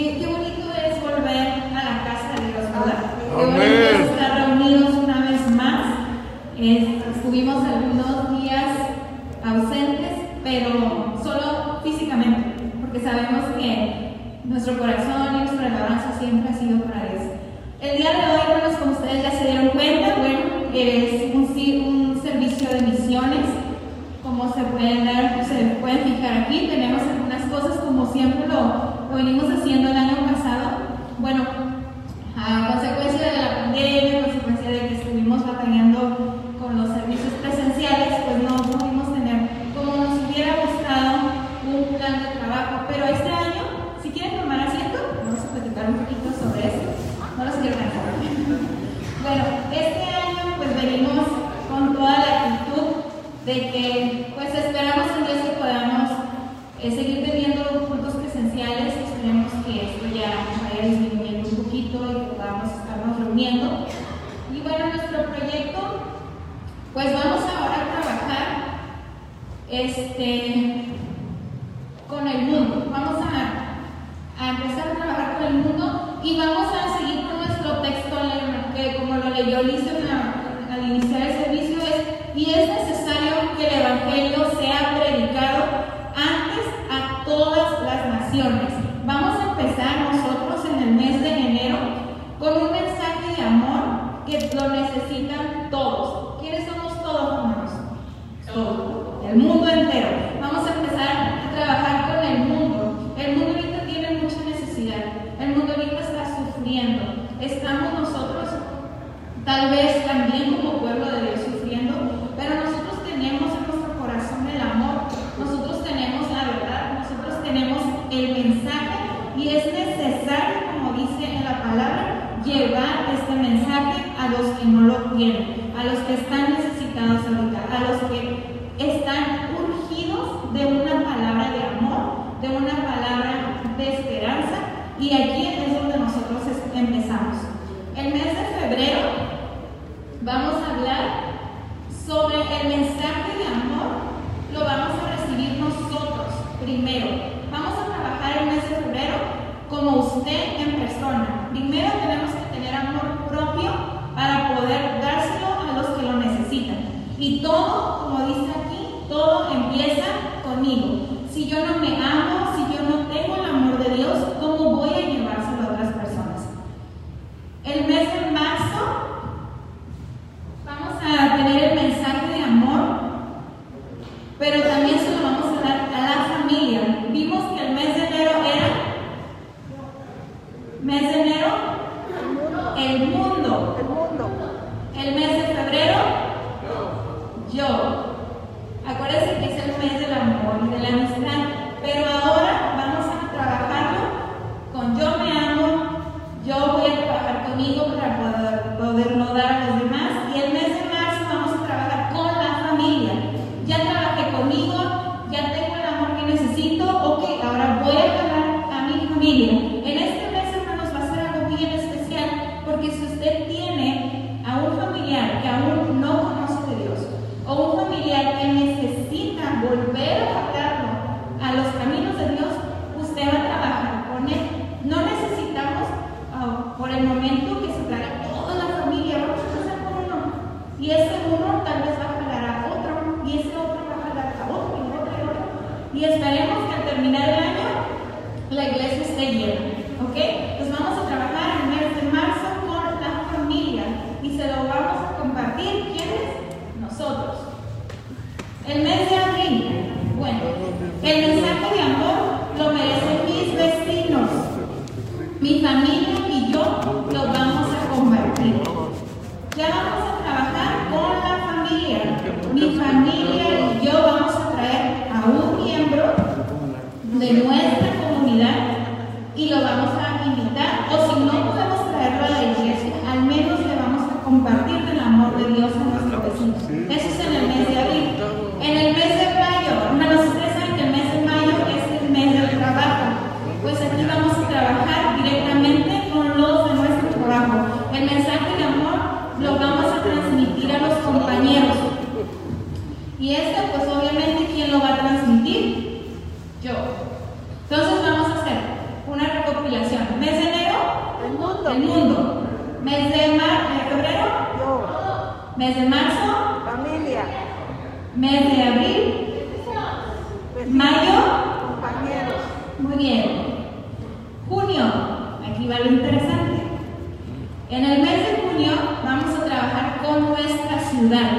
qué, qué bonito es volver a la casa de Dios, ¿verdad? Qué bonito es estar reunidos una vez más. Es- estuvimos algunos días ausentes, pero solo físicamente, porque sabemos que nuestro corazón y nuestra alabanza siempre ha sido para Dios. El día de hoy, hermanos, como ustedes ya se dieron cuenta, bueno, es un, un servicio de misiones. Como se pueden dar, se pueden fijar aquí, tenemos algunas cosas como siempre lo venimos haciendo el año pasado. Bueno, a consecuencia de la pandemia, a consecuencia de que estuvimos batallando con los servicios presenciales, pues no pudimos tener como nos hubiera gustado un plan de trabajo. Pero este año, si quieren tomar asiento, vamos a platicar un poquito sobre eso. No los quiero cansar. Bueno, este año pues venimos con toda la actitud de que pues esperamos en Dios que podamos eh, seguir teniendo cultos presenciales, esperemos que esto ya vaya disminuyendo un poquito y que podamos estarnos reuniendo. Y bueno, nuestro proyecto, pues vamos ahora a trabajar este, con el mundo. Vamos a, a empezar a trabajar con el mundo y vamos a seguir con nuestro texto, que como lo leyó Lisa en- al iniciar el servicio, es, y es necesario que el Evangelio sea predicado antes a todas las naciones. Vamos a empezar nosotros en el mes de enero con un mensaje de amor que lo necesitan todos. ¿Quiénes somos todos, hermanos? Todo, el mundo entero. Vamos a empezar a trabajar con el mundo. El mundo ahorita tiene mucha necesidad. El mundo ahorita está sufriendo. Estamos nosotros, tal vez también como pueblo de Dios, sufriendo, pero nosotros tenemos en nuestro corazón el amor. Nosotros tenemos la verdad. Nosotros tenemos el mensaje y es necesario, como dice en la palabra, llevar este mensaje a los que a los que están necesitados ahorita, a los que están urgidos de una palabra de amor, de una palabra de esperanza, y aquí es donde nosotros es- empezamos. El mes de febrero vamos a hablar sobre el mensaje de amor, lo vamos a recibir nosotros primero. Vamos a trabajar el mes de febrero como usted en persona. Primero tenemos que tener amor propio para poder dárselo a los que lo necesitan. Y todo, como dice aquí, todo empieza conmigo. Si yo no me amo, si yo no tengo el amor de Dios, ¿cómo voy a llevárselo a otras personas? El mes de marzo vamos a tener el mensaje de amor, pero también se lo vamos a dar a la familia. Vimos que el mes de enero era mes de enero el mundo. El mundo. El mes de febrero yo. Acuérdense que es el mes del amor y de la amistad, pero ahora vamos a trabajarlo con yo me amo, yo voy a trabajar conmigo para poder, poderlo dar a los demás y el mes de marzo vamos a trabajar con la familia. Ya trabajé conmigo, ya tengo el amor que necesito, ok, ahora voy a ganar a mi familia. En este mes, hermanos, va a ser algo bien especial porque si usted tiene a un familiar que aún no conoce de Dios o un familiar que necesita volver a hablarlo a los caminos de Dios, usted va a trabajar con él. No necesitamos ah, por el momento que se traiga toda la familia, vamos a empezar con uno. Y ese uno tal vez va a jalar a otro, y ese otro va a jalar a otro, y otro, y otro. Y esperemos que al terminar el año la iglesia esté llena. ¿Ok? Pues vamos a trabajar el mes de marzo con la familia y se lo vamos a compartir. ¿Quiénes? Nosotros. El mes de abril. Bueno, el mensaje de amor lo merecen mis vecinos. Mi familia y yo lo vamos a compartir. Ya vamos a trabajar con la familia. Mi familia y yo vamos a traer a un miembro de nuestra comunidad y lo vamos a invitar, o si no podemos traerlo a la iglesia, al menos le vamos a compartir el amor de Dios a nuestros vecinos. Eso es en el mes de abril. En el mes de mayo, hermanos, ustedes saben que el mes de mayo es el mes del trabajo. Pues aquí vamos a trabajar directamente con los de nuestro trabajo. El mensaje de amor lo vamos a transmitir a los compañeros. Y esto, pues obviamente, ¿quién lo va a transmitir? Yo. Entonces vamos a hacer una recopilación El mundo. Mes de, mar, de febrero. Yo. Mes de marzo. Familia. Mes de abril. Mayo. Muy bien. Junio. Aquí va lo interesante. En el mes de junio vamos a trabajar con nuestra ciudad.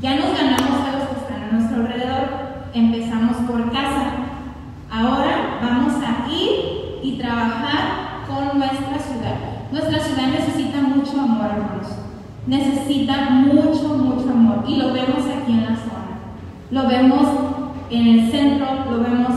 Ya nos ganamos a los que están a nuestro alrededor. Empezamos por casa. Ahora vamos a ir y trabajar con nuestra ciudad. Nuestra ciudad necesita mucho amor, hermanos. Necesita mucho, mucho amor. Y lo vemos aquí en la zona. Lo vemos en el centro, lo vemos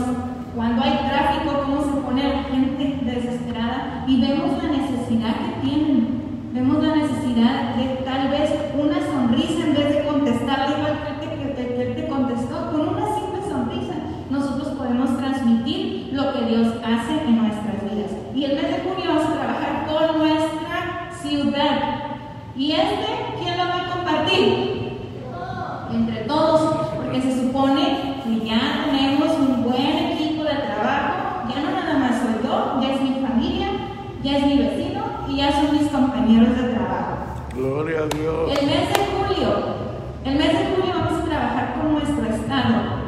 cuando hay tráfico, cómo se pone la gente desesperada y vemos la necesidad que tienen. Vemos la necesidad de tal vez una sonrisa en vez de contestarle igual que él te, que él te contestó, con una simple sonrisa nosotros podemos transmitir lo que Dios hace en nuestras vidas. Y el mes de junio vamos a trabajar con nuestra ciudad. ¿Y este quién lo va Entre todos, porque se supone que ya tenemos un buen equipo de trabajo. Ya no nada más soy yo, ya es mi familia, ya es mi vecino y ya son mis compañeros de trabajo. Gloria a Dios. El mes de julio, el mes de julio vamos a trabajar con nuestro estado.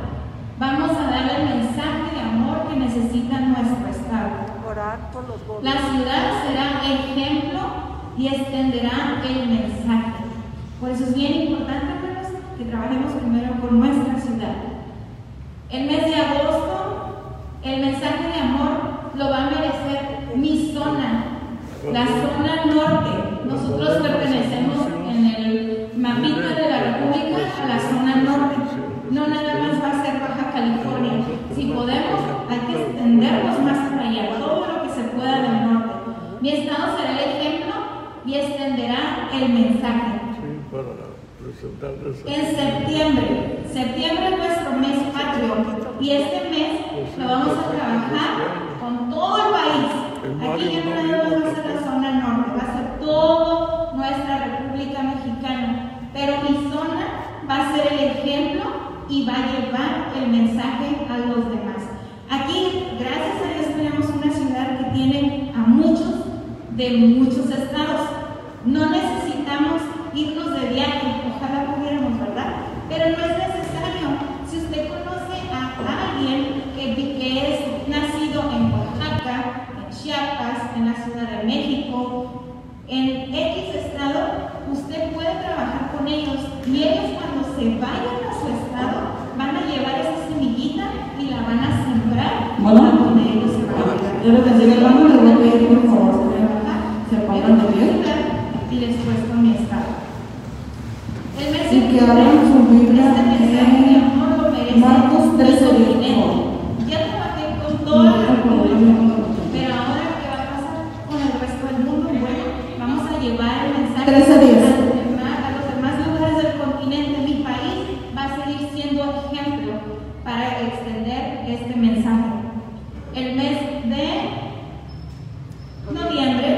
Vamos a darle el mensaje de amor que necesita nuestro estado. Orar por los La ciudad será ejemplo y extenderá el mensaje. Por es bien importante, hermanos, que trabajemos primero con nuestra ciudad. El mes de agosto, el mensaje de amor lo va a merecer mi zona, la zona norte. Nosotros pertenecemos en el mapita de la República a la zona norte. No nada más va a ser Baja California. Si podemos, hay que extendernos más para allá, todo lo que se pueda del norte. Mi estado será el ejemplo y extenderá el mensaje. Para presentarles En septiembre, septiembre es nuestro mes patrio y este mes lo vamos a trabajar con todo el país. Aquí ya no nada más va a ser la zona norte, va a ser toda nuestra República Mexicana. Pero mi zona va a ser el ejemplo y va a llevar el mensaje a los demás. Aquí, gracias a Dios, tenemos una ciudad que tiene a muchos de muchos estados. No necesitamos irnos de viaje, ojalá pudiéramos, ¿verdad? Pero no es necesario. Si usted conoce a alguien que, que es nacido en Oaxaca, en Chiapas, en la Ciudad de México, en X estado, usted puede trabajar con ellos y ellos cuando se vayan a su estado van a llevar esa semillita y la van a sembrar Bueno. donde ellos se van a. Yo lo que sigue hermano, les voy a pedir por favor que se pongan de pie y después con mi estado. El mes y que abran su Biblia este mensaje de amor lo merece en Marcos 13, mi 10, continente. por favor. Ya trabajé con toda la República, pero ahora qué va a pasar con el resto del mundo, bueno, vamos a llevar el mensaje 13, 10. a los demás, a los demás lugares del continente. Mi país va a seguir siendo ejemplo para extender este mensaje. El mes de noviembre,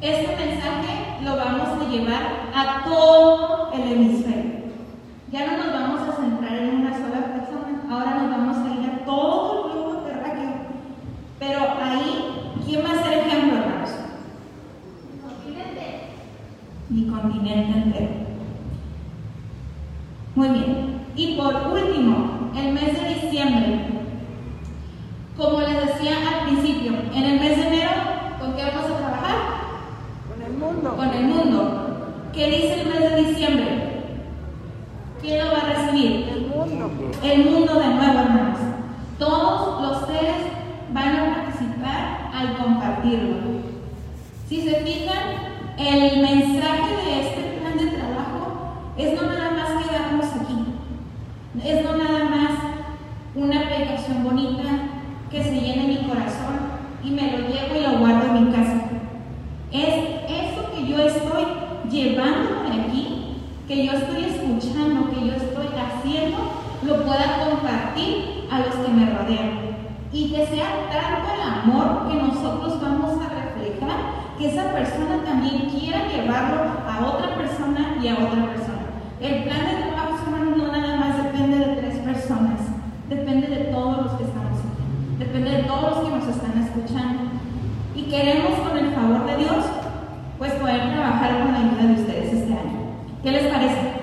este mensaje lo vamos a llevar a todo el hemisferio. Ya no nos vamos a centrar en una sola persona, ahora nos vamos a ir a todo el globo terráqueo. Pero ahí, ¿quién va a ser ejemplo, hermanos? Mi continente entero. Muy bien. Y por último, el mes de diciembre. Como les decía al principio, en el mes de enero, ¿con qué vamos a trabajar? Con el mundo. Con el mundo. ¿Qué dice el mes de diciembre? ¿Quién lo va a recibir? El mundo. El mundo de nuevo, hermanos. Todos los seres van a participar al compartirlo. Si se fijan, el mensaje de este plan de trabajo es no nada más quedarnos aquí. Es no nada más una aplicación bonita que se llene y me lo llevo y lo guardo en mi casa. Es eso que yo estoy llevándome aquí, que yo estoy escuchando, que yo estoy haciendo, lo pueda compartir a los que me rodean. Y que sea tanto el amor que nosotros vamos a reflejar, que esa persona también quiera llevarlo a otra persona y a otra persona. El plan de trabajo, hermanos, no nada más depende de tres personas, depende de todos los que estamos aquí, depende de todos los que nos están y queremos con el favor de Dios pues poder trabajar con la ayuda de ustedes este año. ¿Qué les parece?